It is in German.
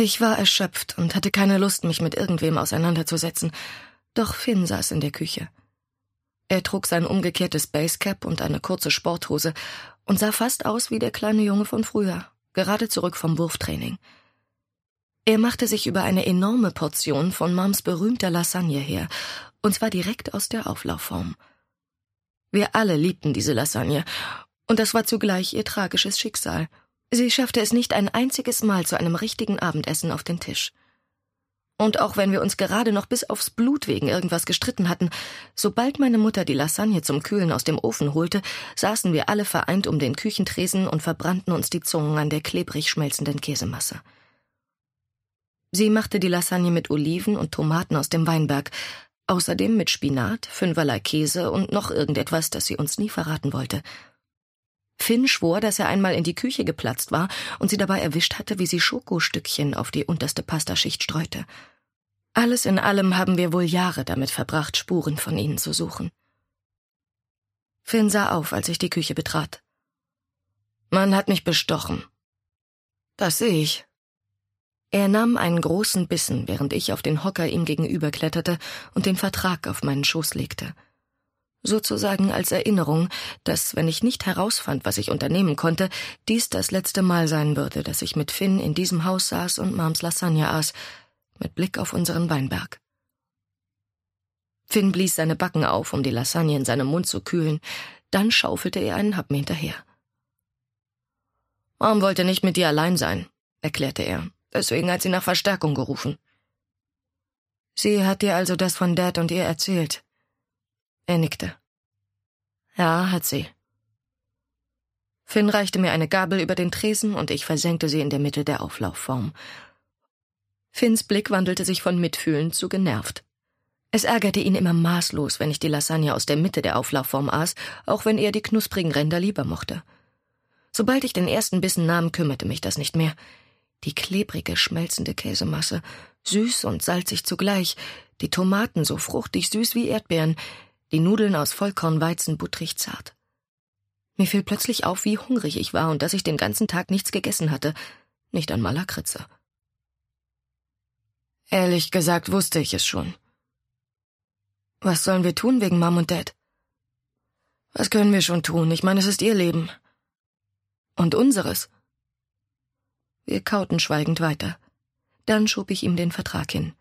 Ich war erschöpft und hatte keine Lust, mich mit irgendwem auseinanderzusetzen, doch Finn saß in der Küche. Er trug sein umgekehrtes Basecap und eine kurze Sporthose und sah fast aus wie der kleine Junge von früher, gerade zurück vom Wurftraining. Er machte sich über eine enorme Portion von Mams berühmter Lasagne her, und zwar direkt aus der Auflaufform. Wir alle liebten diese Lasagne, und das war zugleich ihr tragisches Schicksal. Sie schaffte es nicht ein einziges Mal zu einem richtigen Abendessen auf den Tisch. Und auch wenn wir uns gerade noch bis aufs Blut wegen irgendwas gestritten hatten, sobald meine Mutter die Lasagne zum Kühlen aus dem Ofen holte, saßen wir alle vereint um den Küchentresen und verbrannten uns die Zungen an der klebrig schmelzenden Käsemasse. Sie machte die Lasagne mit Oliven und Tomaten aus dem Weinberg, außerdem mit Spinat, fünferlei Käse und noch irgendetwas, das sie uns nie verraten wollte. Finn schwor, dass er einmal in die Küche geplatzt war und sie dabei erwischt hatte, wie sie Schokostückchen auf die unterste Pastaschicht streute. Alles in allem haben wir wohl Jahre damit verbracht, Spuren von ihnen zu suchen. Finn sah auf, als ich die Küche betrat. Man hat mich bestochen. Das sehe ich. Er nahm einen großen Bissen, während ich auf den Hocker ihm gegenüber kletterte und den Vertrag auf meinen Schoß legte. Sozusagen als Erinnerung, dass, wenn ich nicht herausfand, was ich unternehmen konnte, dies das letzte Mal sein würde, dass ich mit Finn in diesem Haus saß und Mams Lasagne aß, mit Blick auf unseren Weinberg. Finn blies seine Backen auf, um die Lasagne in seinem Mund zu kühlen, dann schaufelte er einen Happen hinterher. Mom wollte nicht mit dir allein sein, erklärte er. Deswegen hat sie nach Verstärkung gerufen. Sie hat dir also das von Dad und ihr erzählt. Er nickte. Ja, hat sie. Finn reichte mir eine Gabel über den Tresen und ich versenkte sie in der Mitte der Auflaufform. Finns Blick wandelte sich von mitfühlend zu genervt. Es ärgerte ihn immer maßlos, wenn ich die Lasagne aus der Mitte der Auflaufform aß, auch wenn er die knusprigen Ränder lieber mochte. Sobald ich den ersten Bissen nahm, kümmerte mich das nicht mehr. Die klebrige, schmelzende Käsemasse, süß und salzig zugleich, die Tomaten so fruchtig süß wie Erdbeeren, die Nudeln aus Vollkornweizen buttrig zart. Mir fiel plötzlich auf, wie hungrig ich war und dass ich den ganzen Tag nichts gegessen hatte, nicht einmal Lakritze. Ehrlich gesagt wusste ich es schon. Was sollen wir tun wegen Mom und Dad? Was können wir schon tun? Ich meine, es ist ihr Leben. Und unseres. Wir kauten schweigend weiter. Dann schob ich ihm den Vertrag hin.